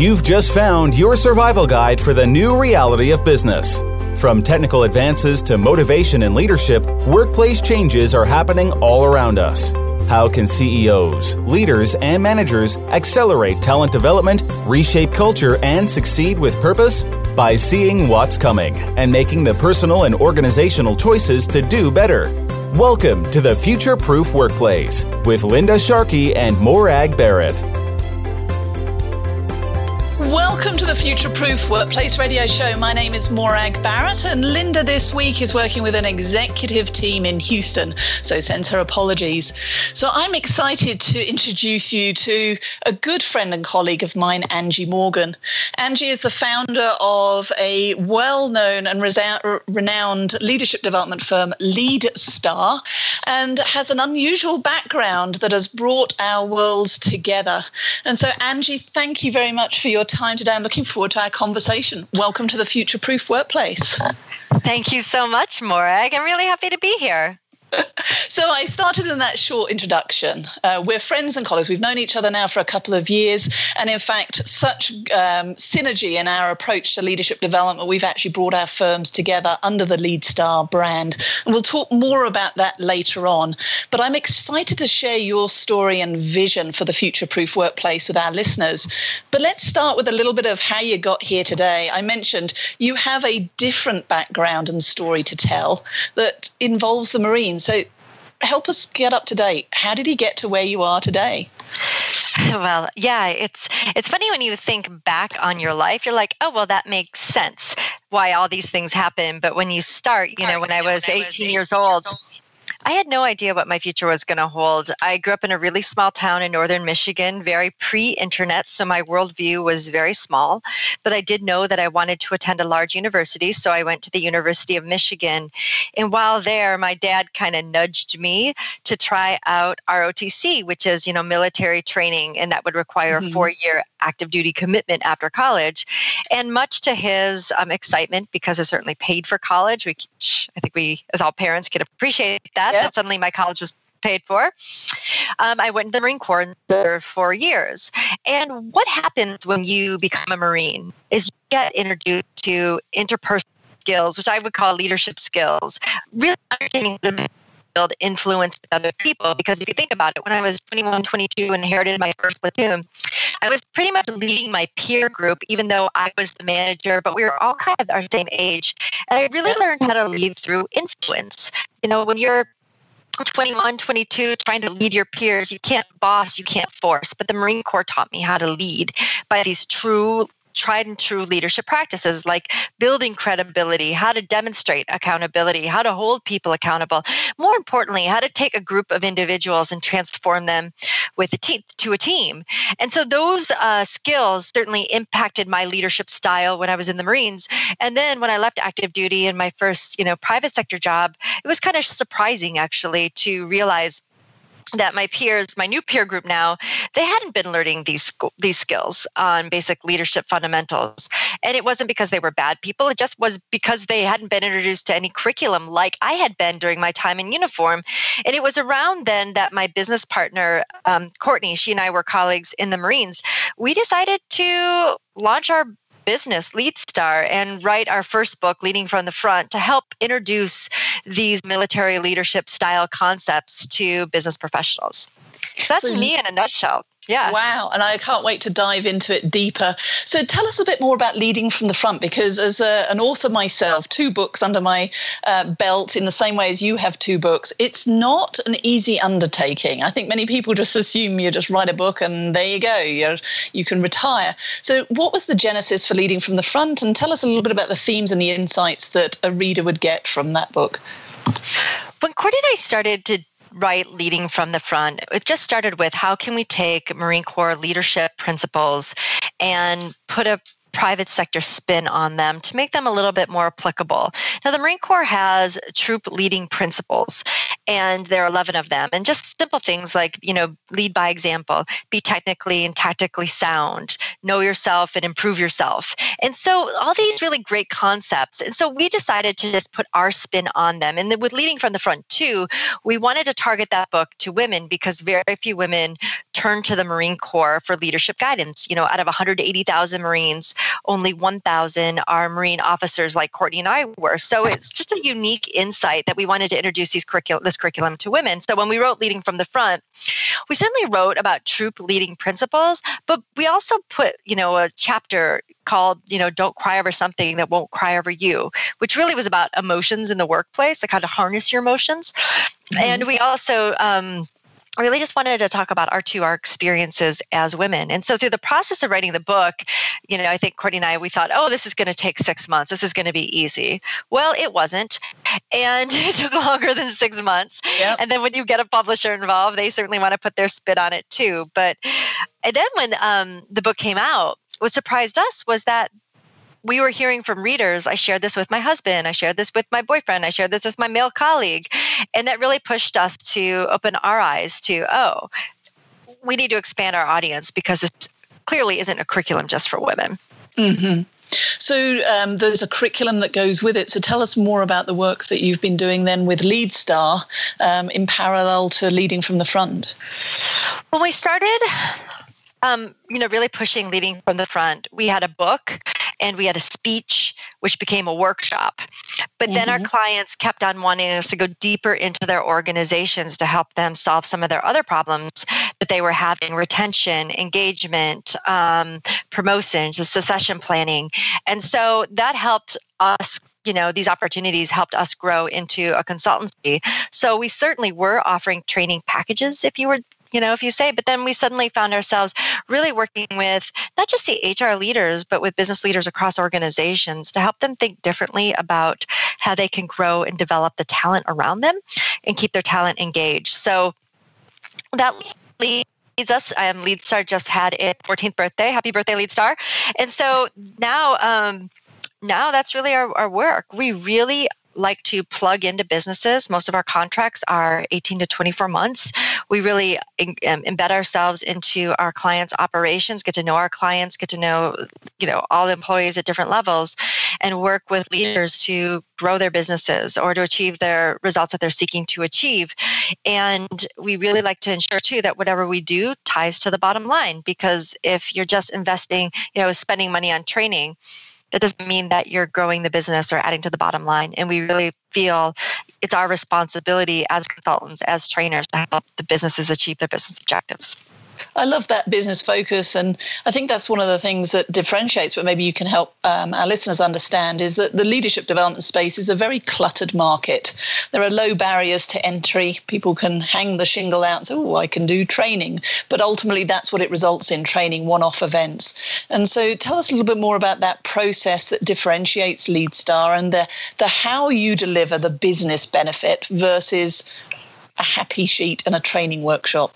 You've just found your survival guide for the new reality of business. From technical advances to motivation and leadership, workplace changes are happening all around us. How can CEOs, leaders, and managers accelerate talent development, reshape culture, and succeed with purpose? By seeing what's coming and making the personal and organizational choices to do better. Welcome to the Future Proof Workplace with Linda Sharkey and Morag Barrett. Welcome to the Future Proof Workplace Radio Show. My name is Morag Barrett, and Linda this week is working with an executive team in Houston, so sends her apologies. So I'm excited to introduce you to a good friend and colleague of mine, Angie Morgan. Angie is the founder of a well known and renowned leadership development firm, LeadStar, and has an unusual background that has brought our worlds together. And so, Angie, thank you very much for your time today. I'm looking forward to our conversation. Welcome to the Future Proof Workplace. Thank you so much, Morag. I'm really happy to be here. so I started in that short introduction. Uh, we're friends and colleagues. We've known each other now for a couple of years, and in fact, such um, synergy in our approach to leadership development. We've actually brought our firms together under the LeadStar brand, and we'll talk more about that later on. But I'm excited to share your story and vision for the future-proof workplace with our listeners. But let's start with a little bit of how you got here today. I mentioned you have a different background and story to tell that involves the Marines. So help us get up to date. How did he get to where you are today? Well, yeah, it's it's funny when you think back on your life, you're like, oh well, that makes sense why all these things happen. But when you start, you know, when I was 18 years old, I had no idea what my future was going to hold. I grew up in a really small town in northern Michigan, very pre internet, so my worldview was very small. But I did know that I wanted to attend a large university, so I went to the University of Michigan. And while there, my dad kind of nudged me to try out ROTC, which is, you know, military training, and that would require mm-hmm. a four year active duty commitment after college. And much to his um, excitement, because I certainly paid for college, which I think we, as all parents, can appreciate that that, that suddenly my college was paid for. Um, I went to the Marine Corps for four years. And what happens when you become a Marine is you get introduced to interpersonal skills, which I would call leadership skills, really understanding build influence with other people. Because if you think about it, when I was 21, 22, and inherited my first platoon, I was pretty much leading my peer group, even though I was the manager, but we were all kind of our same age. And I really learned how to lead through influence. You know, when you're 21, 22, trying to lead your peers. You can't boss, you can't force. But the Marine Corps taught me how to lead by these true tried and true leadership practices like building credibility, how to demonstrate accountability, how to hold people accountable. More importantly, how to take a group of individuals and transform them with a te- to a team. And so those uh, skills certainly impacted my leadership style when I was in the Marines. And then when I left active duty in my first, you know, private sector job, it was kind of surprising actually to realize that my peers, my new peer group now, they hadn't been learning these these skills on basic leadership fundamentals, and it wasn't because they were bad people. It just was because they hadn't been introduced to any curriculum like I had been during my time in uniform. And it was around then that my business partner, um, Courtney, she and I were colleagues in the Marines. We decided to launch our business, Lead Star, and write our first book, Leading from the Front, to help introduce these military leadership style concepts to business professionals. So that's so, me in a nutshell. Yeah. Wow. And I can't wait to dive into it deeper. So tell us a bit more about Leading from the Front, because as a, an author myself, two books under my uh, belt in the same way as you have two books, it's not an easy undertaking. I think many people just assume you just write a book and there you go, you you can retire. So what was the genesis for Leading from the Front? And tell us a little bit about the themes and the insights that a reader would get from that book. When Courtney and I started to write leading from the front. It just started with how can we take Marine Corps leadership principles and put a private sector spin on them to make them a little bit more applicable. Now, the Marine Corps has troop leading principles, and there are 11 of them. And just simple things like, you know, lead by example, be technically and tactically sound, know yourself and improve yourself. And so all these really great concepts. And so we decided to just put our spin on them. And then with leading from the front too, we wanted to target that book to women because very few women turn to the Marine Corps for leadership guidance. You know, out of 180,000 Marines, only 1,000 are Marine officers like Courtney and I were. So it's just a unique insight that we wanted to introduce these curriculum, this curriculum to women. So when we wrote Leading from the Front, we certainly wrote about troop leading principles, but we also put, you know, a chapter called, you know, Don't Cry Over Something That Won't Cry Over You, which really was about emotions in the workplace, like how to harness your emotions. Mm-hmm. And we also, um, I really just wanted to talk about our two our experiences as women. And so through the process of writing the book, you know, I think Courtney and I we thought, oh, this is going to take six months. This is going to be easy. Well, it wasn't, and it took longer than six months. Yep. And then when you get a publisher involved, they certainly want to put their spit on it too. But and then when um, the book came out, what surprised us was that we were hearing from readers. I shared this with my husband. I shared this with my boyfriend. I shared this with my male colleague. And that really pushed us to open our eyes to, oh, we need to expand our audience because it clearly isn't a curriculum just for women. Mm-hmm. So um, there's a curriculum that goes with it. So tell us more about the work that you've been doing then with LeadStar um, in parallel to leading from the front. When we started, um, you know, really pushing leading from the front, we had a book and we had a speech which became a workshop but mm-hmm. then our mm-hmm. clients kept on wanting us to go deeper into their organizations to help them solve some of their other problems that they were having retention engagement um, promotions succession planning and so that helped us you know these opportunities helped us grow into a consultancy so we certainly were offering training packages if you were you know, if you say, but then we suddenly found ourselves really working with not just the HR leaders, but with business leaders across organizations to help them think differently about how they can grow and develop the talent around them and keep their talent engaged. So that leads us. Um, LeadStar just had its 14th birthday. Happy birthday, LeadStar! And so now, um, now that's really our, our work. We really like to plug into businesses. Most of our contracts are 18 to 24 months. We really um, embed ourselves into our clients' operations, get to know our clients, get to know, you know, all employees at different levels, and work with leaders to grow their businesses or to achieve their results that they're seeking to achieve. And we really like to ensure too that whatever we do ties to the bottom line because if you're just investing, you know, spending money on training, that doesn't mean that you're growing the business or adding to the bottom line. And we really feel it's our responsibility as consultants, as trainers, to help the businesses achieve their business objectives. I love that business focus. And I think that's one of the things that differentiates, but maybe you can help um, our listeners understand, is that the leadership development space is a very cluttered market. There are low barriers to entry. People can hang the shingle out oh, I can do training. But ultimately, that's what it results in training one off events. And so tell us a little bit more about that process that differentiates LeadStar and the, the how you deliver the business benefit versus a happy sheet and a training workshop.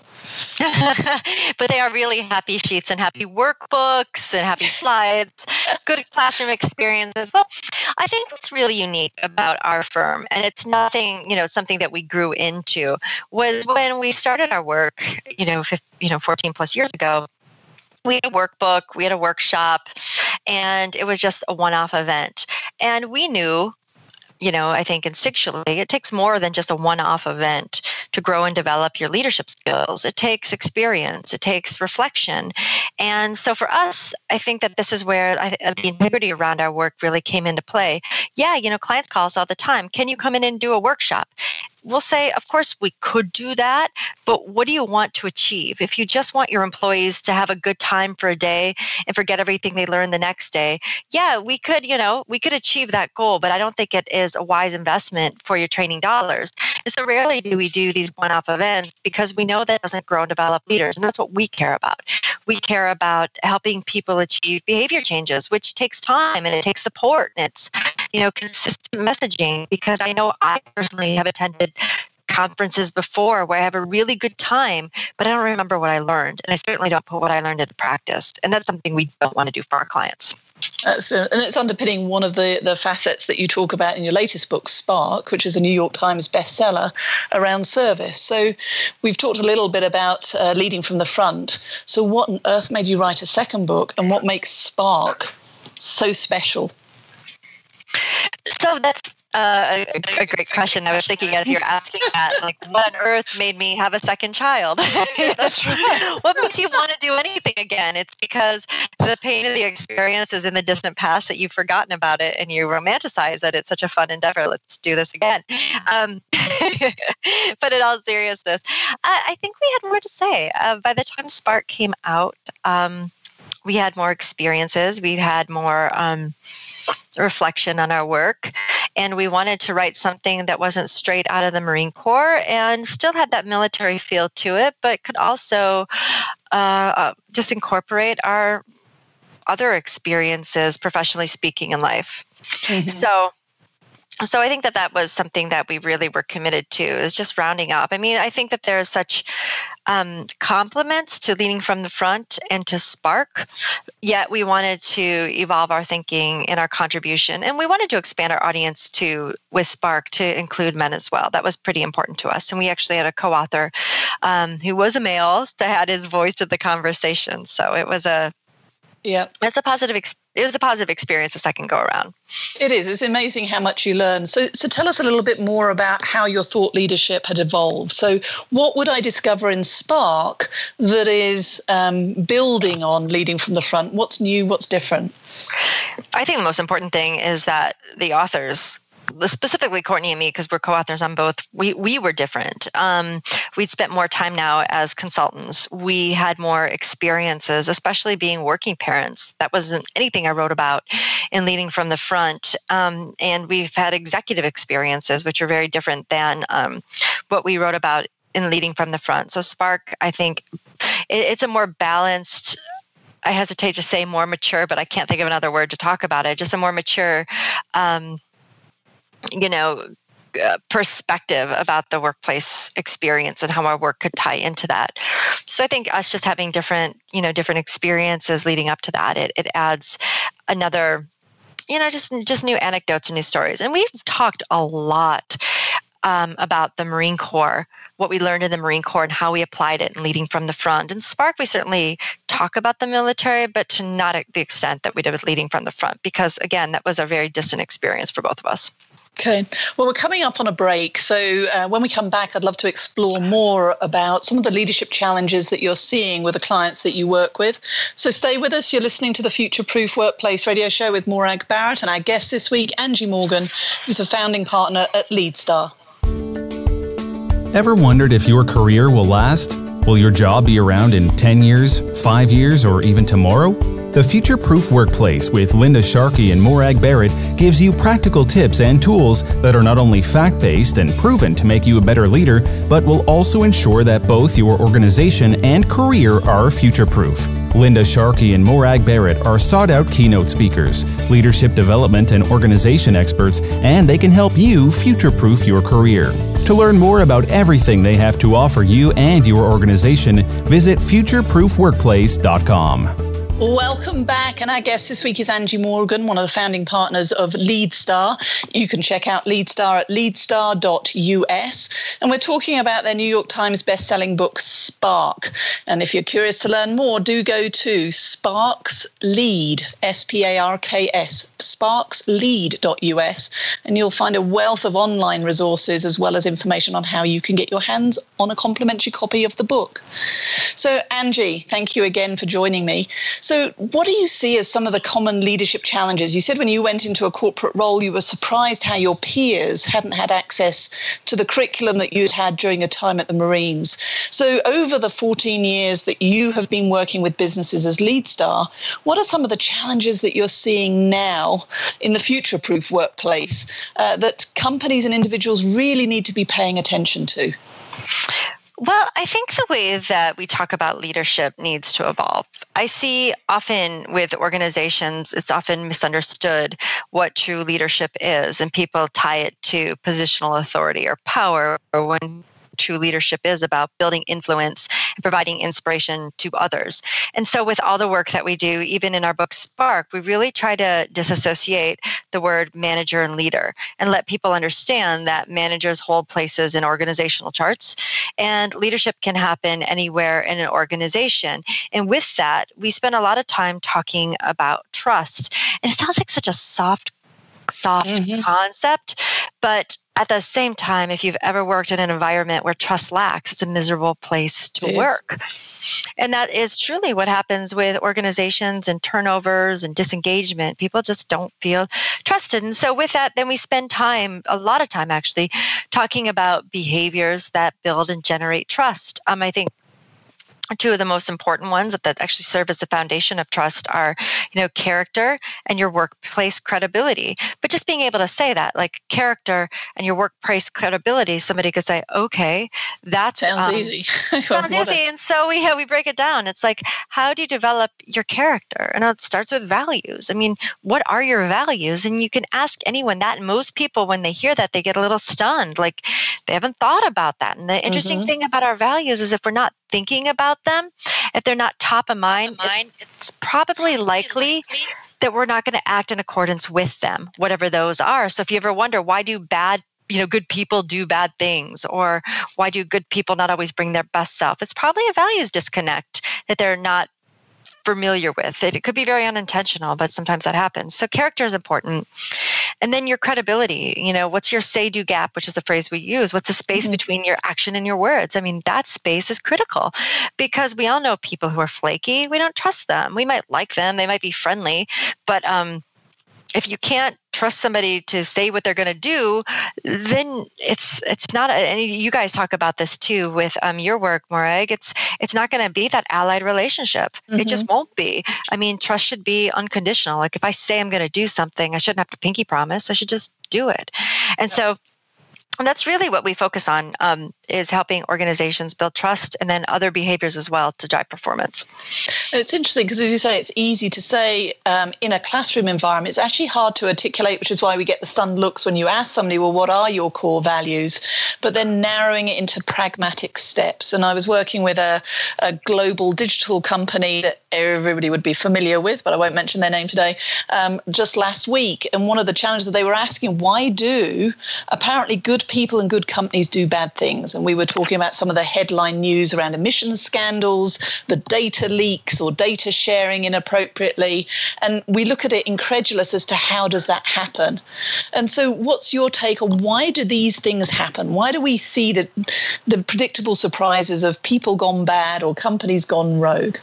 but they are really happy sheets and happy workbooks and happy slides, good classroom experiences. Well, I think what's really unique about our firm, and it's nothing, you know, something that we grew into, was when we started our work, you know, 15, you know, 14 plus years ago we had a workbook, we had a workshop, and it was just a one off event. And we knew you know, I think instinctually, it takes more than just a one off event to grow and develop your leadership skills. It takes experience, it takes reflection. And so for us, I think that this is where I, uh, the integrity around our work really came into play. Yeah, you know, clients call us all the time. Can you come in and do a workshop? We'll say, of course, we could do that, but what do you want to achieve? If you just want your employees to have a good time for a day and forget everything they learned the next day, yeah, we could, you know, we could achieve that goal, but I don't think it is a wise investment for your training dollars. And so rarely do we do these one off events because we know that doesn't grow and develop leaders. And that's what we care about. We care about helping people achieve behavior changes, which takes time and it takes support. And it's, you know, consistent messaging because I know I personally have attended conferences before where I have a really good time, but I don't remember what I learned. And I certainly don't put what I learned into practice. And that's something we don't want to do for our clients. Uh, and it's underpinning one of the, the facets that you talk about in your latest book, Spark, which is a New York Times bestseller around service. So we've talked a little bit about uh, leading from the front. So what on earth made you write a second book, and what makes Spark so special? So that's uh, a, a, great question. I was thinking as you're asking that, like, what on earth made me have a second child? what makes you want to do anything again? It's because the pain of the experience is in the distant past that you've forgotten about it and you romanticize that it's such a fun endeavor. Let's do this again. Um, but in all seriousness, I, I, think we had more to say. Uh, by the time Spark came out, um, we had more experiences. We had more. Um, reflection on our work. And we wanted to write something that wasn't straight out of the Marine Corps and still had that military feel to it, but could also uh, uh, just incorporate our other experiences, professionally speaking, in life. Mm-hmm. So so I think that that was something that we really were committed to is just rounding up. I mean, I think that there are such um, complements to leading from the front and to Spark, yet we wanted to evolve our thinking and our contribution, and we wanted to expand our audience to with Spark to include men as well. That was pretty important to us, and we actually had a co-author um, who was a male to add his voice to the conversation. So it was a yeah, it's a positive. Ex- it was a positive experience the second go around. It is. It's amazing how much you learn. So, so tell us a little bit more about how your thought leadership had evolved. So, what would I discover in Spark that is um, building on leading from the front? What's new? What's different? I think the most important thing is that the authors specifically Courtney and me, because we're co-authors on both, we we were different. Um, we'd spent more time now as consultants. We had more experiences, especially being working parents. That wasn't anything I wrote about in leading from the front. Um, and we've had executive experiences, which are very different than um, what we wrote about in leading from the front. So Spark, I think, it, it's a more balanced I hesitate to say more mature, but I can't think of another word to talk about it. Just a more mature um, you know, uh, perspective about the workplace experience and how our work could tie into that. So I think us just having different, you know, different experiences leading up to that, it, it adds another, you know, just just new anecdotes and new stories. And we've talked a lot um, about the Marine Corps, what we learned in the Marine Corps and how we applied it and leading from the front. And Spark, we certainly talk about the military, but to not the extent that we did with leading from the front, because again, that was a very distant experience for both of us. Okay. Well, we're coming up on a break. So uh, when we come back, I'd love to explore more about some of the leadership challenges that you're seeing with the clients that you work with. So stay with us. You're listening to the Future Proof Workplace radio show with Morag Barrett and our guest this week, Angie Morgan, who's a founding partner at LeadStar. Ever wondered if your career will last? Will your job be around in 10 years, 5 years, or even tomorrow? The Future Proof Workplace with Linda Sharkey and Morag Barrett gives you practical tips and tools that are not only fact based and proven to make you a better leader, but will also ensure that both your organization and career are future proof. Linda Sharkey and Morag Barrett are sought out keynote speakers, leadership development and organization experts, and they can help you future proof your career. To learn more about everything they have to offer you and your organization, visit futureproofworkplace.com. Welcome back. And our guest this week is Angie Morgan, one of the founding partners of LeadStar. You can check out LeadStar at leadstar.us. And we're talking about their New York Times best-selling book, Spark. And if you're curious to learn more, do go to Sparks Lead, S-P-A-R-K-S, sparkslead.us. And you'll find a wealth of online resources as well as information on how you can get your hands on a complimentary copy of the book. So, Angie, thank you again for joining me. So, what do you see as some of the common leadership challenges? You said when you went into a corporate role, you were surprised how your peers hadn't had access to the curriculum that you'd had during your time at the Marines. So, over the 14 years that you have been working with businesses as LeadStar, what are some of the challenges that you're seeing now in the future proof workplace uh, that companies and individuals really need to be paying attention to? Well, I think the way that we talk about leadership needs to evolve. I see often with organizations, it's often misunderstood what true leadership is, and people tie it to positional authority or power, or when true leadership is about building influence and providing inspiration to others. And so, with all the work that we do, even in our book Spark, we really try to disassociate the word manager and leader and let people understand that managers hold places in organizational charts and leadership can happen anywhere in an organization. And with that, we spend a lot of time talking about trust. And it sounds like such a soft soft mm-hmm. concept. But at the same time, if you've ever worked in an environment where trust lacks, it's a miserable place to it work. Is. And that is truly what happens with organizations and turnovers and disengagement. People just don't feel trusted. And so, with that, then we spend time, a lot of time actually, talking about behaviors that build and generate trust. Um, I think two of the most important ones that actually serve as the foundation of trust are you know character and your workplace credibility. But just being able to say that like character and your workplace credibility somebody could say okay that sounds um, easy. Sounds easy. And so we we break it down. It's like how do you develop your character? And it starts with values. I mean what are your values? And you can ask anyone that. And most people when they hear that they get a little stunned. Like they haven't thought about that. And the interesting mm-hmm. thing about our values is if we're not thinking about them, if they're not top of mind, top of mind it's, it's probably likely that we're not going to act in accordance with them, whatever those are. So if you ever wonder why do bad you know good people do bad things or why do good people not always bring their best self it's probably a values disconnect that they're not familiar with. It, it could be very unintentional, but sometimes that happens. So character is important. And then your credibility, you know, what's your say do gap, which is the phrase we use? What's the space mm-hmm. between your action and your words? I mean, that space is critical because we all know people who are flaky. We don't trust them. We might like them, they might be friendly, but um, if you can't trust somebody to say what they're going to do, then it's it's not. And you guys talk about this too with um, your work, Morag. It's it's not going to be that allied relationship. Mm-hmm. It just mm-hmm. won't be. I mean, trust should be unconditional. Like if I say I'm going to do something, I shouldn't have to pinky promise. I should just do it. And so and that's really what we focus on um, is helping organizations build trust and then other behaviors as well to drive performance. It's interesting because as you say it's easy to say um, in a classroom environment it's actually hard to articulate which is why we get the stunned looks when you ask somebody well what are your core values? But then narrowing it into pragmatic steps. And i was working with a, a global digital company that everybody would be familiar with but i won't mention their name today um, just last week. And one of the challenges that they were asking why do apparently good people and good companies do bad things. And we were talking about some of the headline news around emissions scandals, the data leaks or data sharing inappropriately. And we look at it incredulous as to how does that happen. And so what's your take on why do these things happen? Why do we see the, the predictable surprises of people gone bad or companies gone rogue?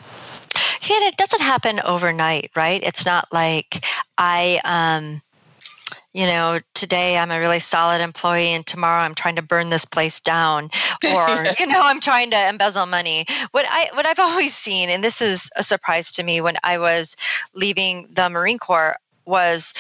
Yeah, it doesn't happen overnight, right? It's not like I um you know, today I'm a really solid employee and tomorrow I'm trying to burn this place down or you know, I'm trying to embezzle money. What I what I've always seen and this is a surprise to me when I was leaving the Marine Corps was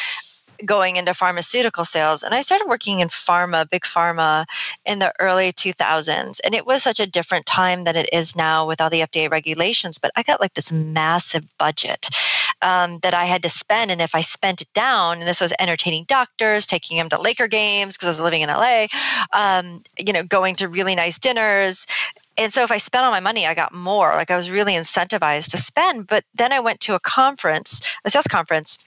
going into pharmaceutical sales. And I started working in pharma, big pharma, in the early 2000s. And it was such a different time than it is now with all the FDA regulations. But I got like this massive budget um, that I had to spend. And if I spent it down, and this was entertaining doctors, taking them to Laker games because I was living in LA, um, you know, going to really nice dinners, and so if I spent all my money, I got more. Like I was really incentivized to spend. But then I went to a conference, a sales conference,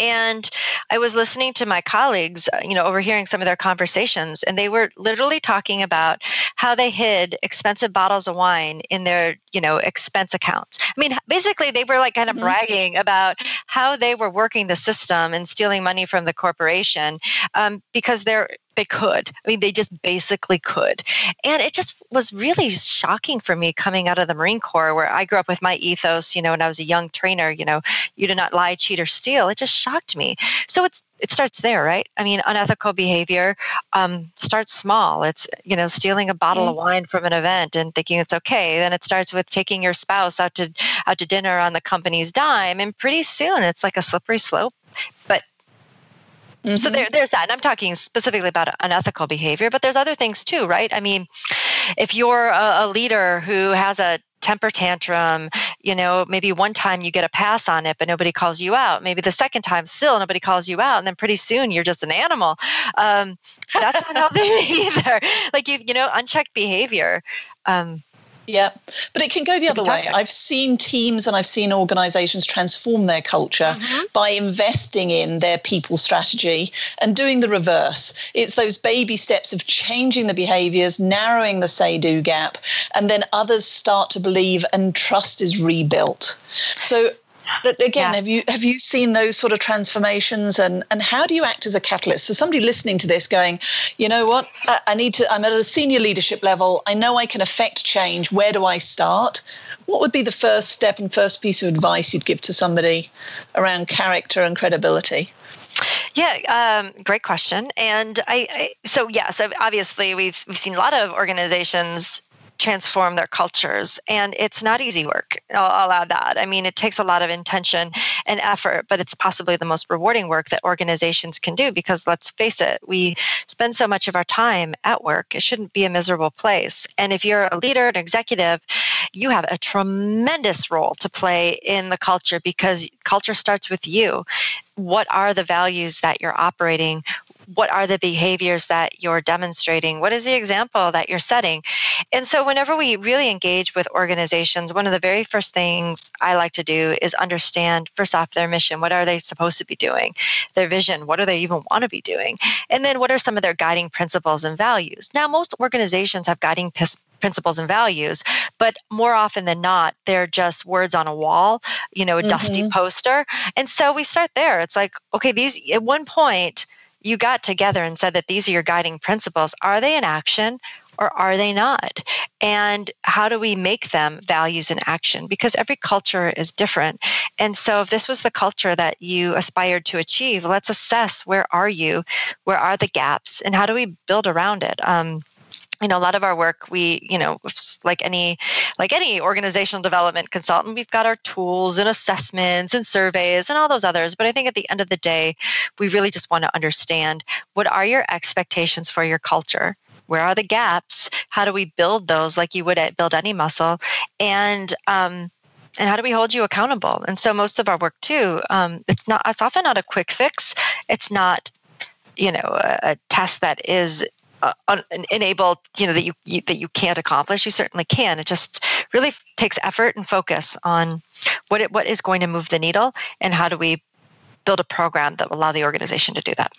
and I was listening to my colleagues, uh, you know, overhearing some of their conversations, and they were literally talking about how they hid expensive bottles of wine in their, you know, expense accounts. I mean, basically, they were like kind of mm-hmm. bragging about how they were working the system and stealing money from the corporation um, because they're they could. I mean, they just basically could. And it just was really shocking for me coming out of the Marine Corps, where I grew up with my ethos, you know, when I was a young trainer, you know, you do not lie, cheat, or steal. It just shocked me. So it's it starts there, right? I mean, unethical behavior um, starts small. It's you know stealing a bottle mm-hmm. of wine from an event and thinking it's okay. Then it starts with taking your spouse out to out to dinner on the company's dime, and pretty soon it's like a slippery slope. But Mm-hmm. So there, there's that. And I'm talking specifically about unethical behavior, but there's other things too, right? I mean, if you're a, a leader who has a temper tantrum you know maybe one time you get a pass on it but nobody calls you out maybe the second time still nobody calls you out and then pretty soon you're just an animal um, that's not healthy either like you, you know unchecked behavior um, Yeah, but it can go the other way. I've seen teams and I've seen organizations transform their culture mm-hmm. by investing in their people strategy and doing the reverse. It's those baby steps of changing the behaviors, narrowing the say do gap, and then others start to believe and trust is rebuilt. So but again, yeah. have you have you seen those sort of transformations, and and how do you act as a catalyst? So somebody listening to this, going, you know what, I, I need to. I'm at a senior leadership level. I know I can affect change. Where do I start? What would be the first step and first piece of advice you'd give to somebody around character and credibility? Yeah, um, great question. And I, I so yes, obviously we've we've seen a lot of organizations transform their cultures. And it's not easy work. I'll, add that. I mean, it takes a lot of intention and effort, but it's possibly the most rewarding work that organizations can do because let's face it, we spend so much of our time at work. It shouldn't be a miserable place. And if you're a leader, an executive, you have a tremendous role to play in the culture because culture starts with you what are the values that you're operating what are the behaviors that you're demonstrating? What is the example that you're setting? And so, whenever we really engage with organizations, one of the very first things I like to do is understand first off their mission. What are they supposed to be doing? Their vision. What do they even want to be doing? And then, what are some of their guiding principles and values? Now, most organizations have guiding principles and values but more often than not they're just words on a wall you know a mm-hmm. dusty poster and so we start there it's like okay these at one point you got together and said that these are your guiding principles. Are they in action or are they not? And how do we make them values in action? Because every culture is different. And so if this was the culture that you aspired to achieve, let's assess where are you? Where are the gaps? And how do we build around it? Um, you know a lot of our work we you know like any like any organizational development consultant we've got our tools and assessments and surveys and all those others but i think at the end of the day we really just want to understand what are your expectations for your culture? Where are the gaps? How do we build those like you would build any muscle? And um, and how do we hold you accountable? And so most of our work too um, it's not it's often not a quick fix. It's not you know a, a test that is uh, un- enable you know that you, you, that you can't accomplish you certainly can. It just really takes effort and focus on what it, what is going to move the needle and how do we build a program that will allow the organization to do that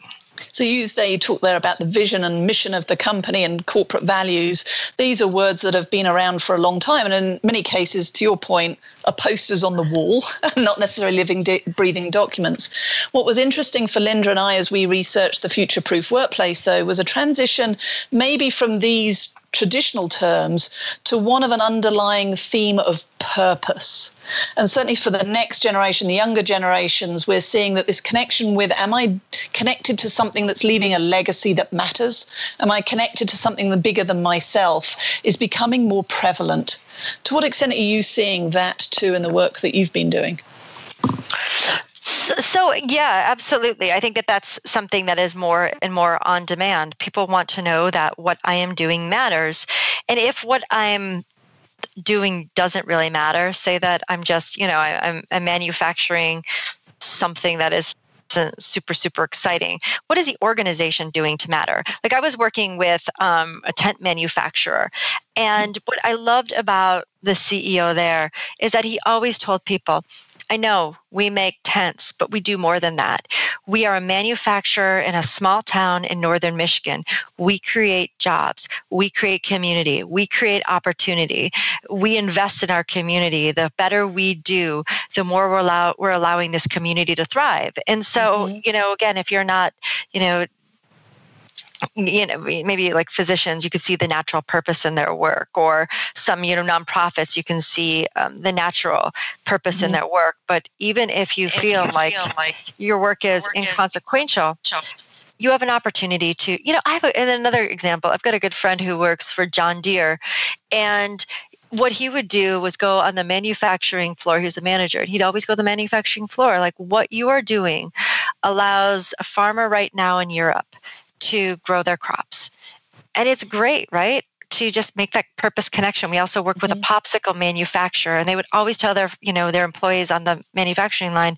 so you there, you talk there about the vision and mission of the company and corporate values. These are words that have been around for a long time. And in many cases, to your point, are posters on the wall, not necessarily living, breathing documents. What was interesting for Linda and I as we researched the future proof workplace, though, was a transition maybe from these traditional terms to one of an underlying theme of purpose. And certainly for the next generation, the younger generations, we're seeing that this connection with am I connected to something that's leaving a legacy that matters? Am I connected to something bigger than myself is becoming more prevalent. To what extent are you seeing that too in the work that you've been doing? So, so, yeah, absolutely. I think that that's something that is more and more on demand. People want to know that what I am doing matters. And if what I'm doing doesn't really matter, say that I'm just, you know, I, I'm, I'm manufacturing something that is super super exciting what is the organization doing to matter like i was working with um, a tent manufacturer and what i loved about the ceo there is that he always told people I know we make tents, but we do more than that. We are a manufacturer in a small town in northern Michigan. We create jobs, we create community, we create opportunity, we invest in our community. The better we do, the more we're, allow- we're allowing this community to thrive. And so, mm-hmm. you know, again, if you're not, you know, you know maybe like physicians you could see the natural purpose in their work or some you know nonprofits you can see um, the natural purpose mm-hmm. in their work but even if you, if feel, you like feel, like your work is work inconsequential is you have an opportunity to you know i have a, another example i've got a good friend who works for john deere and what he would do was go on the manufacturing floor. He's a manager, and he'd always go to the manufacturing floor. Like what you are doing allows a farmer right now in Europe to grow their crops. And it's great, right? To just make that purpose connection. We also work with mm-hmm. a popsicle manufacturer and they would always tell their, you know, their employees on the manufacturing line,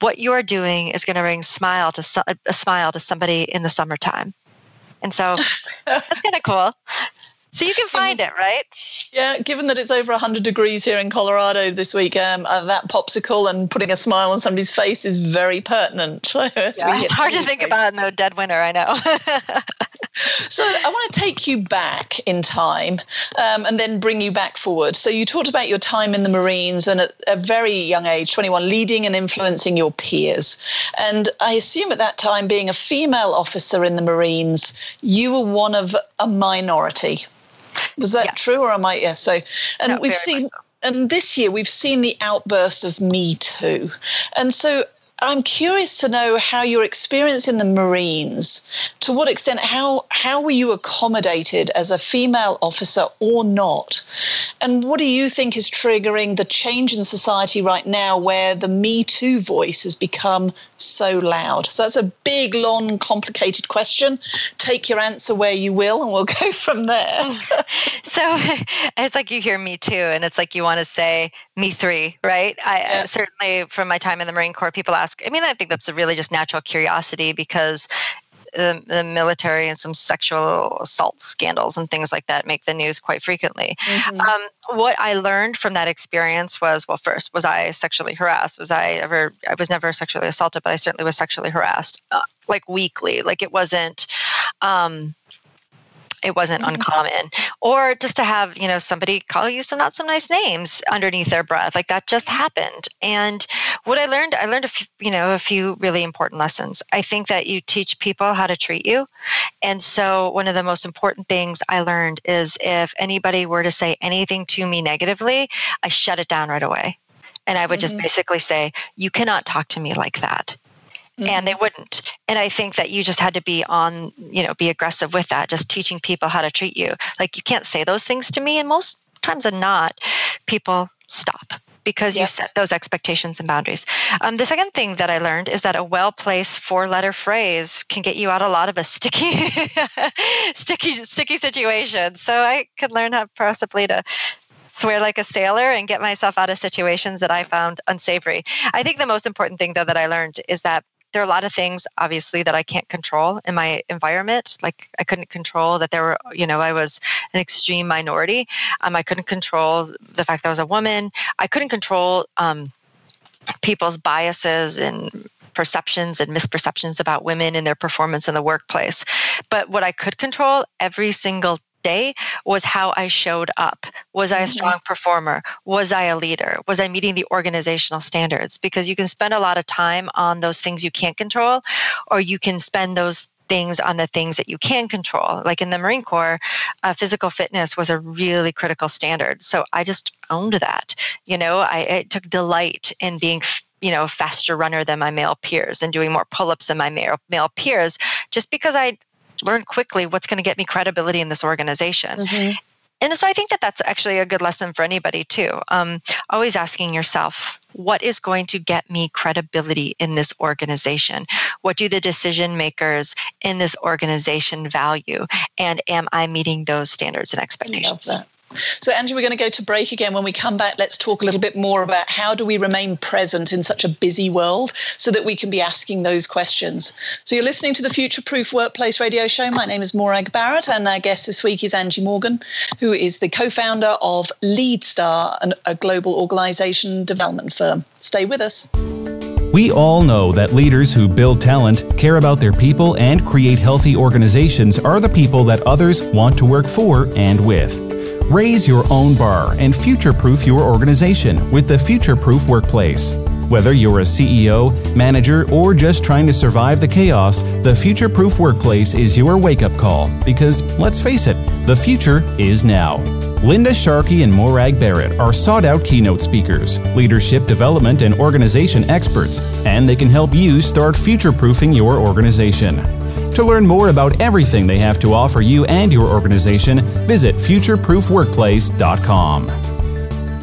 what you're doing is going to bring smile to a smile to somebody in the summertime. And so that's kind of cool. So you can find it, right? Yeah, given that it's over 100 degrees here in Colorado this week, um, uh, that popsicle and putting a smile on somebody's face is very pertinent. yeah, it's hard to think about in the dead winter, I know. so I want to take you back in time um, and then bring you back forward. So you talked about your time in the Marines and at a very young age, 21, leading and influencing your peers. And I assume at that time, being a female officer in the Marines, you were one of a minority. Was that yes. true, or am I? Yes. Yeah, so, and no, we've seen. So. And this year, we've seen the outburst of Me Too. And so I'm curious to know how your experience in the Marines, to what extent, how how were you accommodated as a female officer or not, and what do you think is triggering the change in society right now, where the Me Too voice has become so loud? So that's a big, long, complicated question. Take your answer where you will, and we'll go from there. so it's like you hear Me Too, and it's like you want to say Me Three, right? I yeah. uh, certainly from my time in the Marine Corps, people ask ask. I mean, I think that's a really just natural curiosity because the, the, military and some sexual assault scandals and things like that make the news quite frequently. Mm-hmm. Um, what I learned from that experience was well, first, was I sexually harassed? Was I ever, I was never sexually assaulted, but I certainly was sexually harassed, uh, like weekly. Like it wasn't, um, it wasn't mm-hmm. uncommon. Or just to have you know somebody call you some not some nice names underneath their breath like that just happened. And what i learned i learned a few, you know a few really important lessons. I think that you teach people how to treat you. And so one of the most important things i learned is if anybody were to say anything to me negatively i shut it down right away. And i would mm-hmm. just basically say you cannot talk to me like that Mm-hmm. and they mm-hmm. wouldn't and i think that you just had to be on you know be aggressive with that just teaching people how to treat you like you can't say those things to me and most times than not people stop because yep. you set those expectations and boundaries. Um, the second thing that I learned is that a well-placed four-letter phrase can get you out of a lot of a sticky, sticky, sticky situation. So I could learn how possibly to swear like a sailor and get myself out of situations that I found unsavory. I think the most important thing though that I learned is that there are a lot of things obviously that i can't control in my environment. Like i couldn't control that there were you know i was an extreme minority. Um, i couldn't control the fact that i was a woman. I couldn't control um, people's biases and perceptions and misperceptions about women and their performance in the workplace. But what I could control every single day was how I showed up. Was I a mm-hmm. strong performer? Was I a leader? Was I meeting the organizational standards? Because you can spend a lot of time on those things you can't control, or you can spend those things on the things that you can control. Like in the Marine Corps, uh, physical fitness was a really critical standard. So I just owned that. You know, I, took delight in being you know, a faster runner than my male peers and doing more pull-ups than my male, male peers just because I learn quickly what's going to get me credibility in this organization. Mm-hmm. And so I think that that's actually a good lesson for anybody too. Um, always asking yourself, what is going to get me credibility in this organization? What do the decision makers in this organization value? And am I meeting those standards and expectations? So, Angie, we're going to go to break again. When we come back, let's talk a little bit more about how do we remain present in such a busy world so that we can be asking those questions. So, you're listening to the Future Proof Workplace Radio Show. My name is Morag Barrett, and our guest this week is Angie Morgan, who is the co founder of LeadStar, a global organization development firm. Stay with us. We all know that leaders who build talent, care about their people, and create healthy organizations are the people that others want to work for and with. Raise your own bar and future proof your organization with the Future Proof Workplace. Whether you're a CEO, manager, or just trying to survive the chaos, the Future Proof Workplace is your wake up call because, let's face it, the future is now. Linda Sharkey and Morag Barrett are sought out keynote speakers, leadership development and organization experts, and they can help you start future proofing your organization. To learn more about everything they have to offer you and your organization, visit futureproofworkplace.com.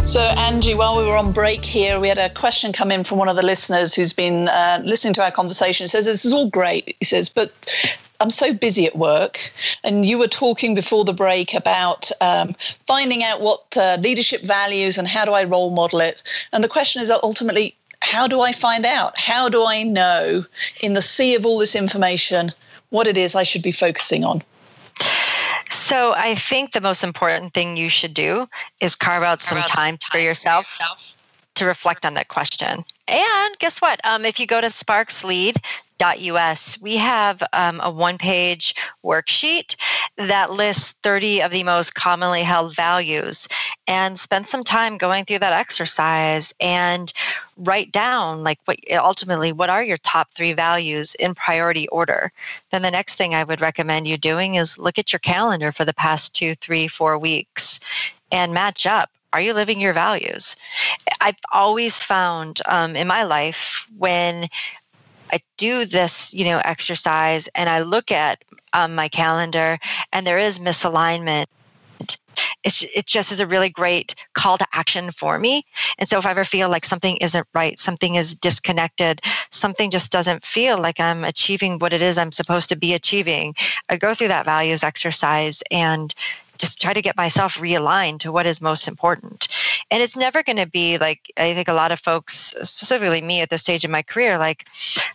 So, Angie, while we were on break here, we had a question come in from one of the listeners who's been uh, listening to our conversation. He says, This is all great. He says, but I'm so busy at work. And you were talking before the break about um, finding out what uh, leadership values and how do I role model it. And the question is ultimately, how do I find out? How do I know in the sea of all this information what it is I should be focusing on? So I think the most important thing you should do is carve out some time, for yourself to reflect on that question. And guess what? Um, if you go to sparkslead.us, we have um, a one page worksheet that lists 30 of the most commonly held values and spend some time going through that exercise and write down like what ultimately what are your top three values in priority order then the next thing i would recommend you doing is look at your calendar for the past two three four weeks and match up are you living your values? I've always found um, in my life when I do this, you know, exercise and I look at um, my calendar and there is misalignment it's it just is a really great call to action for me. And so if I ever feel like something isn't right, something is disconnected, something just doesn't feel like I'm achieving what it is I'm supposed to be achieving, I go through that values exercise and just try to get myself realigned to what is most important. And it's never going to be like, I think a lot of folks, specifically me at this stage in my career, like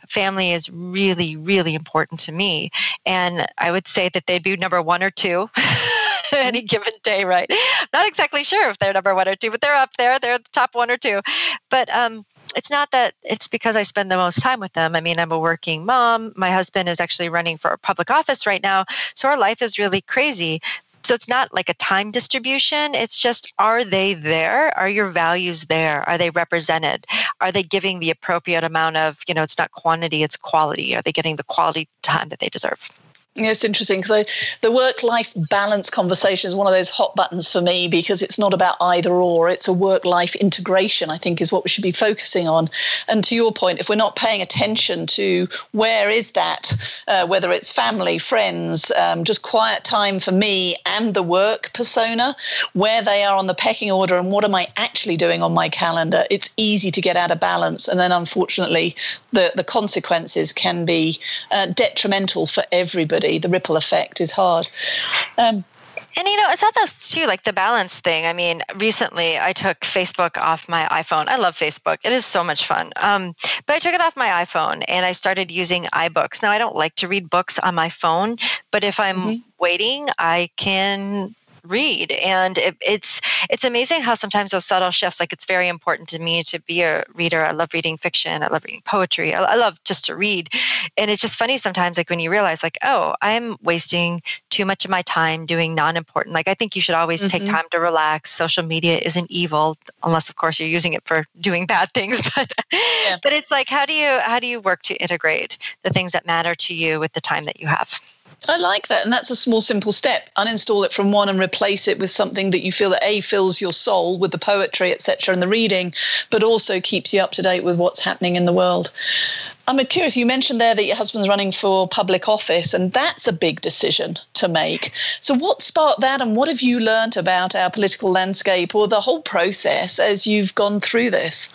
family is really, really important to me. And I would say that they'd be number one or two. any given day, right? Not exactly sure if they're number one or two, but they're up there. They're the top one or two. But um, it's not that it's because I spend the most time with them. I mean, I'm a working mom. My husband is actually running for a public office right now. So our life is really crazy. So it's not like a time distribution. It's just, are they there? Are your values there? Are they represented? Are they giving the appropriate amount of, you know, it's not quantity, it's quality. Are they getting the quality time that they deserve? It's interesting because the work life balance conversation is one of those hot buttons for me because it's not about either or. It's a work life integration, I think, is what we should be focusing on. And to your point, if we're not paying attention to where is that, uh, whether it's family, friends, um, just quiet time for me and the work persona, where they are on the pecking order and what am I actually doing on my calendar, it's easy to get out of balance. And then unfortunately, the, the consequences can be uh, detrimental for everybody the ripple effect is hard. Um, and you know, it's not this too, like the balance thing. I mean, recently I took Facebook off my iPhone. I love Facebook; it is so much fun. Um, but I took it off my iPhone and I started using iBooks. Now I don't like to read books on my phone, but if I'm mm-hmm. waiting, I can read. And it, it's it's amazing how sometimes those subtle shifts like it's very important to me to be a reader. I love reading fiction. I love reading poetry. I, I love just to read. And it's just funny sometimes like when you realize like oh i'm wasting too much of my time doing non-important like i think you should always mm-hmm. take time to relax. Social media isn't evil unless of course you're using it for doing bad things. But yeah. but it's like how do you how do you work to integrate the things that matter to you with the time that you have I like that. And that's a small, simple step. Uninstall it from one and replace it with something that you feel that A fills your soul with the poetry, etc., and the reading, but also keeps you up to date with what's happening in the world. I'm curious, you mentioned there that your husband's running for public office, and that's a big decision to make. So, what sparked that, and what have you learned about our political landscape or the whole process as you've gone through this?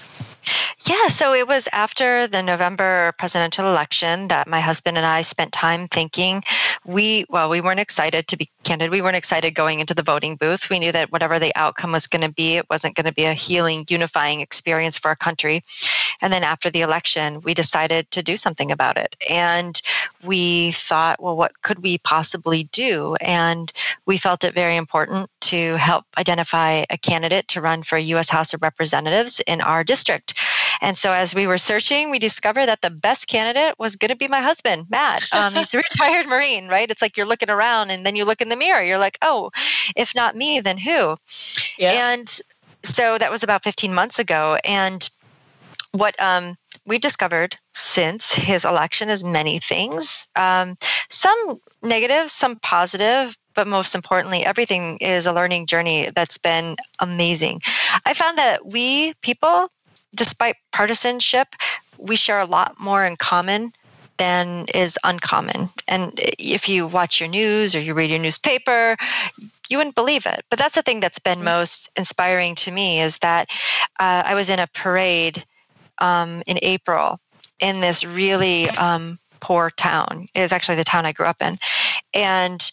Yeah, so it was after the November presidential election that my husband and I spent time thinking. We, well, we weren't excited to be candid. We weren't excited going into the voting booth. We knew that whatever the outcome was going to be, it wasn't going to be a healing, unifying experience for our country. And then after the election, we decided to do something about it. And we thought, well, what could we possibly do? And we felt it very important to help identify a candidate to run for U.S. House of Representatives in our district. And so as we were searching, we discovered that the best candidate was going to be my husband, Matt. Um, he's a retired Marine, right? It's like you're looking around and then you look in the mirror. You're like, oh, if not me, then who? Yeah. And so that was about 15 months ago. And what um, we discovered since his election is many things um, some negative some positive but most importantly everything is a learning journey that's been amazing i found that we people despite partisanship, we share a lot more in common than is uncommon. And if you watch your news or you read your newspaper, you wouldn't believe it. But that's the thing that's been mm-hmm. most inspiring to me is that uh, I was in a parade um, in April in this really um, poor town. It was actually the town I grew up in. And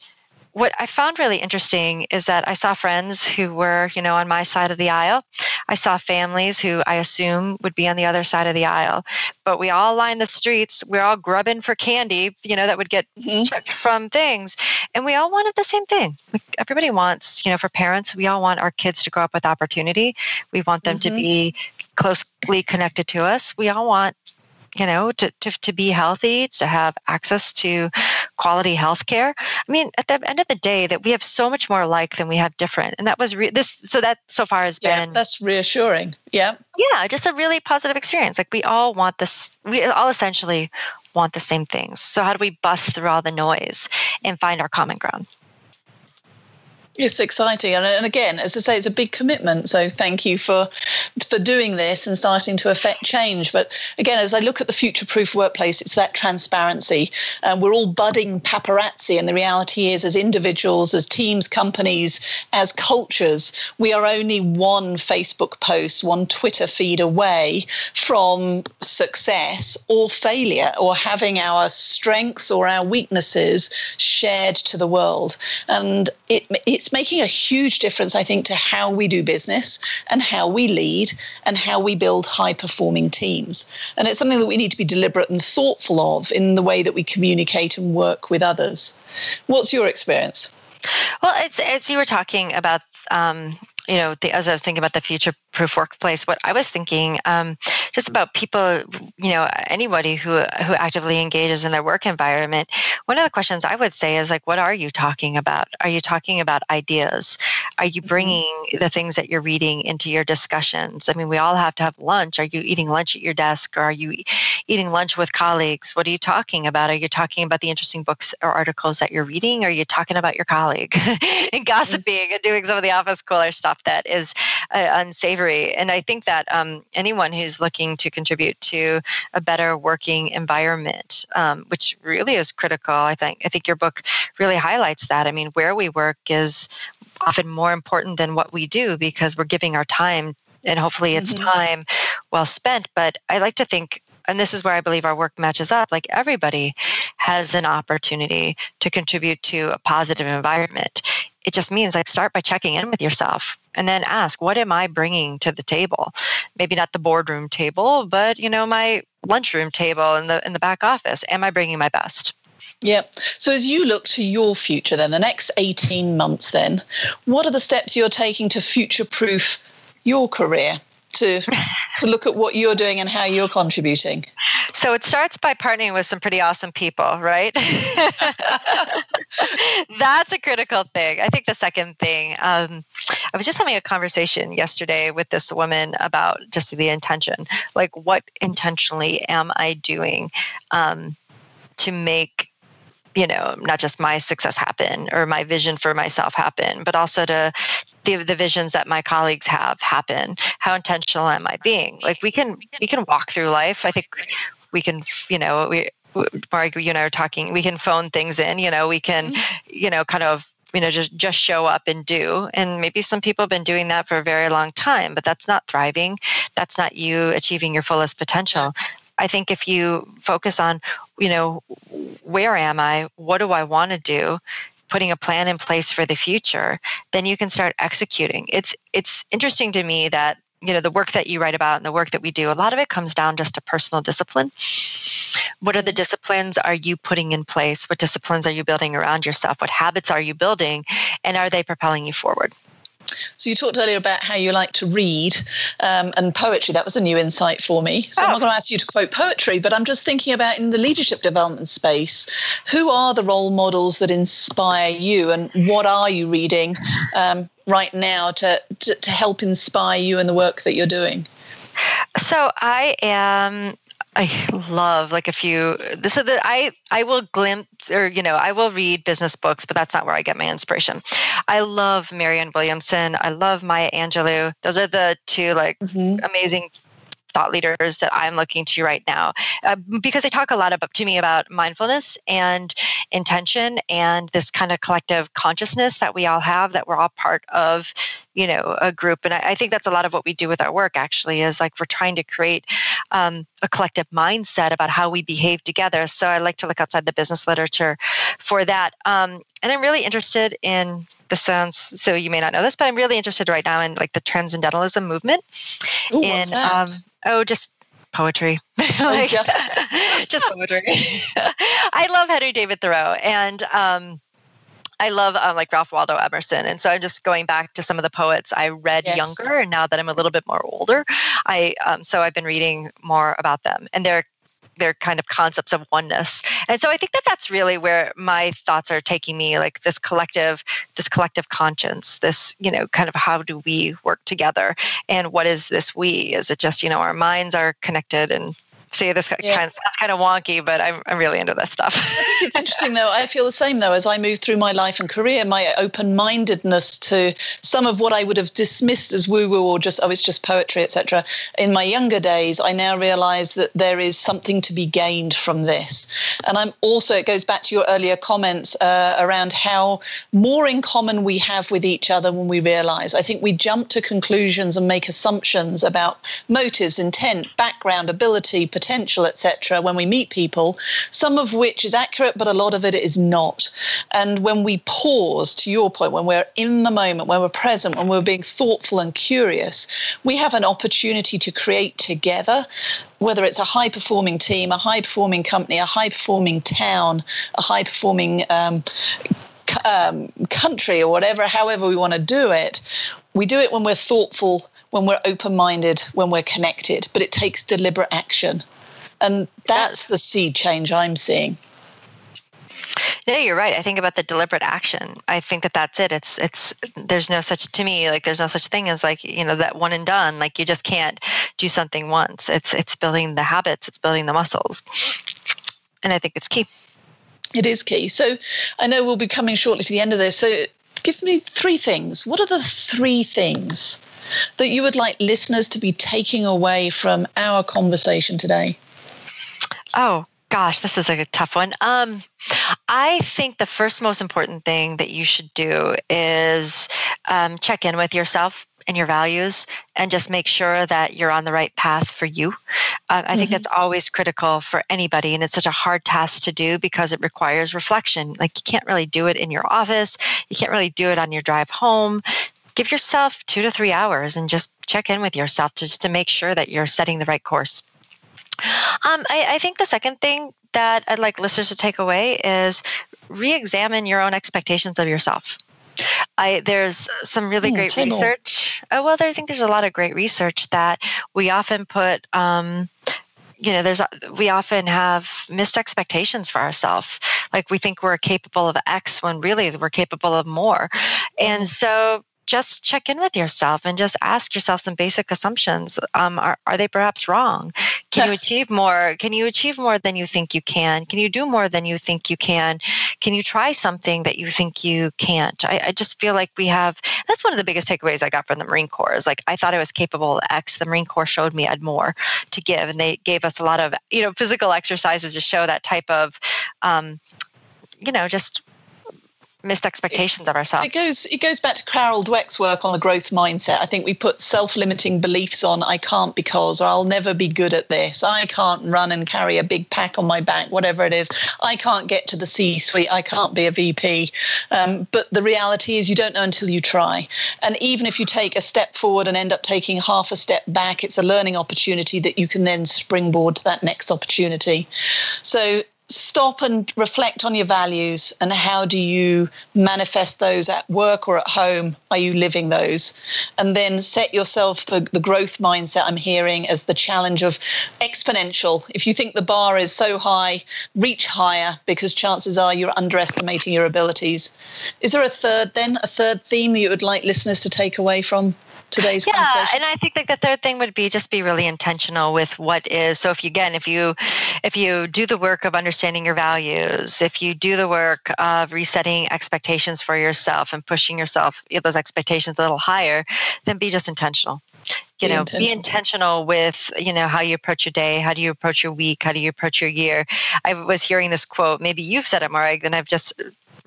what I found really interesting is that I saw friends who were, you know, on my side of the aisle. I saw families who I assume would be on the other side of the aisle. But we all lined the streets. We're all grubbing for candy, you know, that would get mm-hmm. checked from things. And we all wanted the same thing. Like everybody wants, you know, for parents, we all want our kids to grow up with opportunity. We want them mm-hmm. to be closely connected to us. We all want you know, to, to, to be healthy, to have access to quality health care. I mean, at the end of the day, that we have so much more alike than we have different. And that was re- this, so that so far has yeah, been. That's reassuring. Yeah. Yeah, just a really positive experience. Like we all want this, we all essentially want the same things. So how do we bust through all the noise and find our common ground? It's exciting, and, and again, as I say, it's a big commitment. So thank you for for doing this and starting to affect change. But again, as I look at the future-proof workplace, it's that transparency. Uh, we're all budding paparazzi, and the reality is, as individuals, as teams, companies, as cultures, we are only one Facebook post, one Twitter feed away from success or failure, or having our strengths or our weaknesses shared to the world. And it, it's making a huge difference, I think, to how we do business and how we lead and how we build high performing teams. And it's something that we need to be deliberate and thoughtful of in the way that we communicate and work with others. What's your experience? Well, it's as you were talking about um, you know, the, as I was thinking about the future proof workplace, what I was thinking um, just about people, you know, anybody who who actively engages in their work environment. One of the questions I would say is like, what are you talking about? Are you talking about ideas? Are you mm-hmm. bringing the things that you're reading into your discussions? I mean, we all have to have lunch. Are you eating lunch at your desk, or are you eating lunch with colleagues? What are you talking about? Are you talking about the interesting books or articles that you're reading? Or are you talking about your colleague and mm-hmm. gossiping and doing some of the office cooler stuff? that is uh, unsavory. And I think that um, anyone who's looking to contribute to a better working environment, um, which really is critical, I think. I think your book really highlights that. I mean, where we work is often more important than what we do because we're giving our time and hopefully it's mm-hmm. time well spent. But I like to think and this is where I believe our work matches up. Like everybody has an opportunity to contribute to a positive environment. It just means like start by checking in with yourself and then ask, what am I bringing to the table? Maybe not the boardroom table, but you know, my lunchroom table in the in the back office. Am I bringing my best? Yep. So as you look to your future, then the next eighteen months, then what are the steps you're taking to future proof your career? To to look at what you're doing and how you're contributing? So it starts by partnering with some pretty awesome people, right? That's a critical thing. I think the second thing, um, I was just having a conversation yesterday with this woman about just the intention. Like, what intentionally am I doing um, to make you know not just my success happen or my vision for myself happen but also to the, the visions that my colleagues have happen how intentional am i being like we can we can walk through life i think we can you know we Morag, you and I are talking. We can phone things in. You know, we can, mm-hmm. you know, kind of you know just just show up and do and maybe some people have been doing that for a very long time but that's not thriving that's not you achieving your fullest potential I think if you focus on, you know, where am I? What do I want to do? Putting a plan in place for the future, then you can start executing. It's it's interesting to me that you know the work that you write about and the work that we do a lot of it comes down just to personal discipline. What are the disciplines are you putting in place? What disciplines are you building around yourself? What habits are you building? And are they propelling you forward so you talked earlier about how you like to read um, and poetry. That was a new insight for me. So oh. I'm not going to ask you to quote poetry, but I'm just thinking about in the leadership development space, who are the role models that inspire you, and what are you reading um, right now to, to to help inspire you in the work that you're doing? So I am I love like a few. This is the I I will glimpse or you know I will read business books, but that's not where I get my inspiration. I love Marianne Williamson. I love Maya Angelou. Those are the two like mm-hmm. amazing thought leaders that I'm looking to right now uh, because they talk a lot about to me about mindfulness and intention and this kind of collective consciousness that we all have that we're all part of you know a group. And I, I, think that's a lot of what we do with our work actually is like we're trying to create um, a collective mindset about how we behave together. So i like to look outside the business literature for that. Um, and i'm really interested in the sounds so you may not know this but i'm really interested right now in like the transcendentalism movement. Ooh, in um, oh just poetry. Like, just. just poetry. I love henry david thoreau. And um, I love um, like Ralph Waldo Emerson, and so I'm just going back to some of the poets I read yes. younger, and now that I'm a little bit more older, I um, so I've been reading more about them, and their their kind of concepts of oneness, and so I think that that's really where my thoughts are taking me, like this collective, this collective conscience, this you know kind of how do we work together, and what is this we? Is it just you know our minds are connected and see this yeah. kind of sounds kind of wonky, but I'm, I'm really into this stuff. It's interesting though. I feel the same though as I move through my life and career. My open-mindedness to some of what I would have dismissed as woo-woo or just oh it's just poetry, etc. In my younger days, I now realise that there is something to be gained from this, and I'm also it goes back to your earlier comments uh, around how more in common we have with each other when we realise. I think we jump to conclusions and make assumptions about motives, intent, background, ability potential, etc., when we meet people, some of which is accurate, but a lot of it is not. And when we pause, to your point, when we're in the moment, when we're present, when we're being thoughtful and curious, we have an opportunity to create together whether it's a high performing team, a high performing company, a high performing town, a high performing um, um, country, or whatever, however we want to do it, we do it when we're thoughtful when we're open minded, when we're connected, but it takes deliberate action. And that's the seed change I'm seeing. No, you're right. I think about the deliberate action. I think that that's it. It's it's there's no such to me like there's no such thing as like you know that one and done. Like you just can't do something once. It's it's building the habits. It's building the muscles, and I think it's key. It is key. So I know we'll be coming shortly to the end of this. So give me three things. What are the three things that you would like listeners to be taking away from our conversation today? Oh, gosh, this is a tough one. Um, I think the first most important thing that you should do is um, check in with yourself and your values and just make sure that you're on the right path for you. Uh, I mm-hmm. think that's always critical for anybody. And it's such a hard task to do because it requires reflection. Like you can't really do it in your office, you can't really do it on your drive home give yourself two to three hours and just check in with yourself just to make sure that you're setting the right course. Um, I, I think the second thing that I'd like listeners to take away is re-examine your own expectations of yourself. I, there's some really mm, great research. Oh, well, I think there's a lot of great research that we often put. Um, you know, there's we often have missed expectations for ourselves. Like we think we're capable of X when really we're capable of more, and hmm. so just check in with yourself and just ask yourself some basic assumptions. Um, are, are they perhaps wrong? Can you achieve more? Can you achieve more than you think you can? Can you do more than you think you can? Can you try something that you think you can't? I, I just feel like we have, that's one of the biggest takeaways I got from the Marine Corps is like, I thought I was capable of X. The Marine Corps showed me I had more to give. And they gave us a lot of, you know, physical exercises to show that type of, um, you know, just missed expectations of ourselves. It goes it goes back to Carol Dweck's work on the growth mindset. I think we put self-limiting beliefs on I can't because or I'll never be good at this. I can't run and carry a big pack on my back, whatever it is. I can't get to the C-suite. I can't be a VP. Um, but the reality is you don't know until you try. And even if you take a step forward and end up taking half a step back, it's a learning opportunity that you can then springboard to that next opportunity. So stop and reflect on your values and how do you manifest those at work or at home? Are you living those? And then set yourself the, the growth mindset i'm hearing as the challenge of exponential. If you think the bar is so high reach higher because chances are you're underestimating your abilities. Is there a third then a third theme you would like listeners to take away from today's yeah, and I think like the third thing would be just be really intentional with what is. So if you again, if you if you do the work of understanding your values, if you do the work of resetting expectations for yourself and pushing yourself those expectations a little higher, then be just intentional you know intentional. be intentional with you know how you approach your day how do you approach your week how do you approach your year i was hearing this quote maybe you've said it Morag, and i've just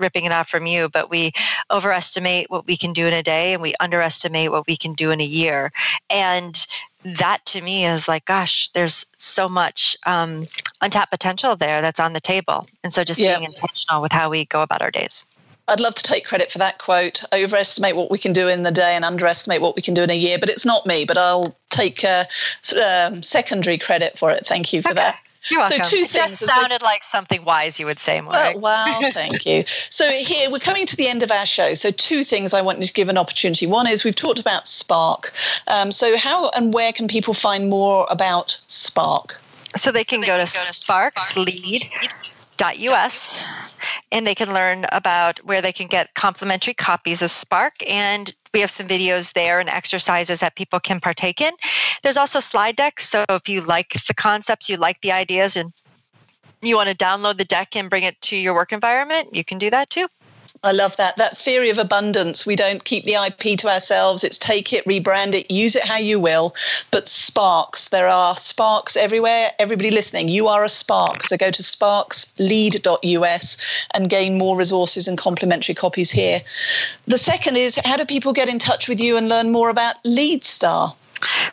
ripping it off from you but we overestimate what we can do in a day and we underestimate what we can do in a year and that to me is like gosh there's so much um, untapped potential there that's on the table and so just yeah. being intentional with how we go about our days I'd love to take credit for that quote. Overestimate what we can do in the day and underestimate what we can do in a year. But it's not me, but I'll take uh, um, secondary credit for it. Thank you for okay. that. You're welcome. So two it things. Just sounded like something wise you would say, Morag. Well, well, thank you. So here we're coming to the end of our show. So two things I wanted to give an opportunity. One is we've talked about Spark. Um, so how and where can people find more about Spark? So they can, so they go, can to go to Sparks Lead us and they can learn about where they can get complimentary copies of Spark. And we have some videos there and exercises that people can partake in. There's also slide decks. So if you like the concepts, you like the ideas, and you want to download the deck and bring it to your work environment, you can do that too. I love that. That theory of abundance. We don't keep the IP to ourselves. It's take it, rebrand it, use it how you will. But sparks, there are sparks everywhere. Everybody listening, you are a spark. So go to sparkslead.us and gain more resources and complimentary copies here. The second is how do people get in touch with you and learn more about LeadStar?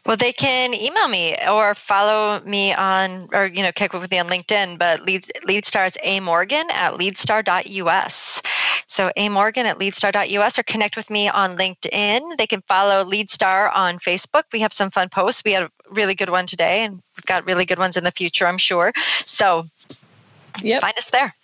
Well, they can email me or follow me on, or, you know, connect with me on LinkedIn, but Lead, LeadStar is A Morgan at leadstar.us. So A Morgan at leadstar.us or connect with me on LinkedIn. They can follow LeadStar on Facebook. We have some fun posts. We had a really good one today, and we've got really good ones in the future, I'm sure. So yep. find us there.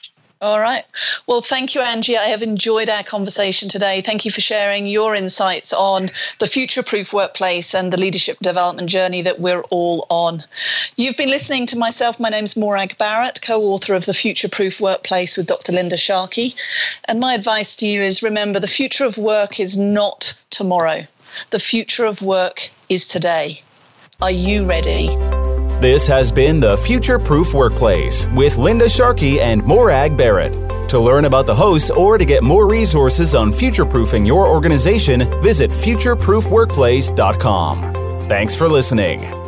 All right. Well, thank you, Angie. I have enjoyed our conversation today. Thank you for sharing your insights on the future proof workplace and the leadership development journey that we're all on. You've been listening to myself. My name's Morag Barrett, co author of The Future Proof Workplace with Dr. Linda Sharkey. And my advice to you is remember the future of work is not tomorrow, the future of work is today. Are you ready? This has been the Future Proof Workplace with Linda Sharkey and Morag Barrett. To learn about the hosts or to get more resources on future proofing your organization, visit futureproofworkplace.com. Thanks for listening.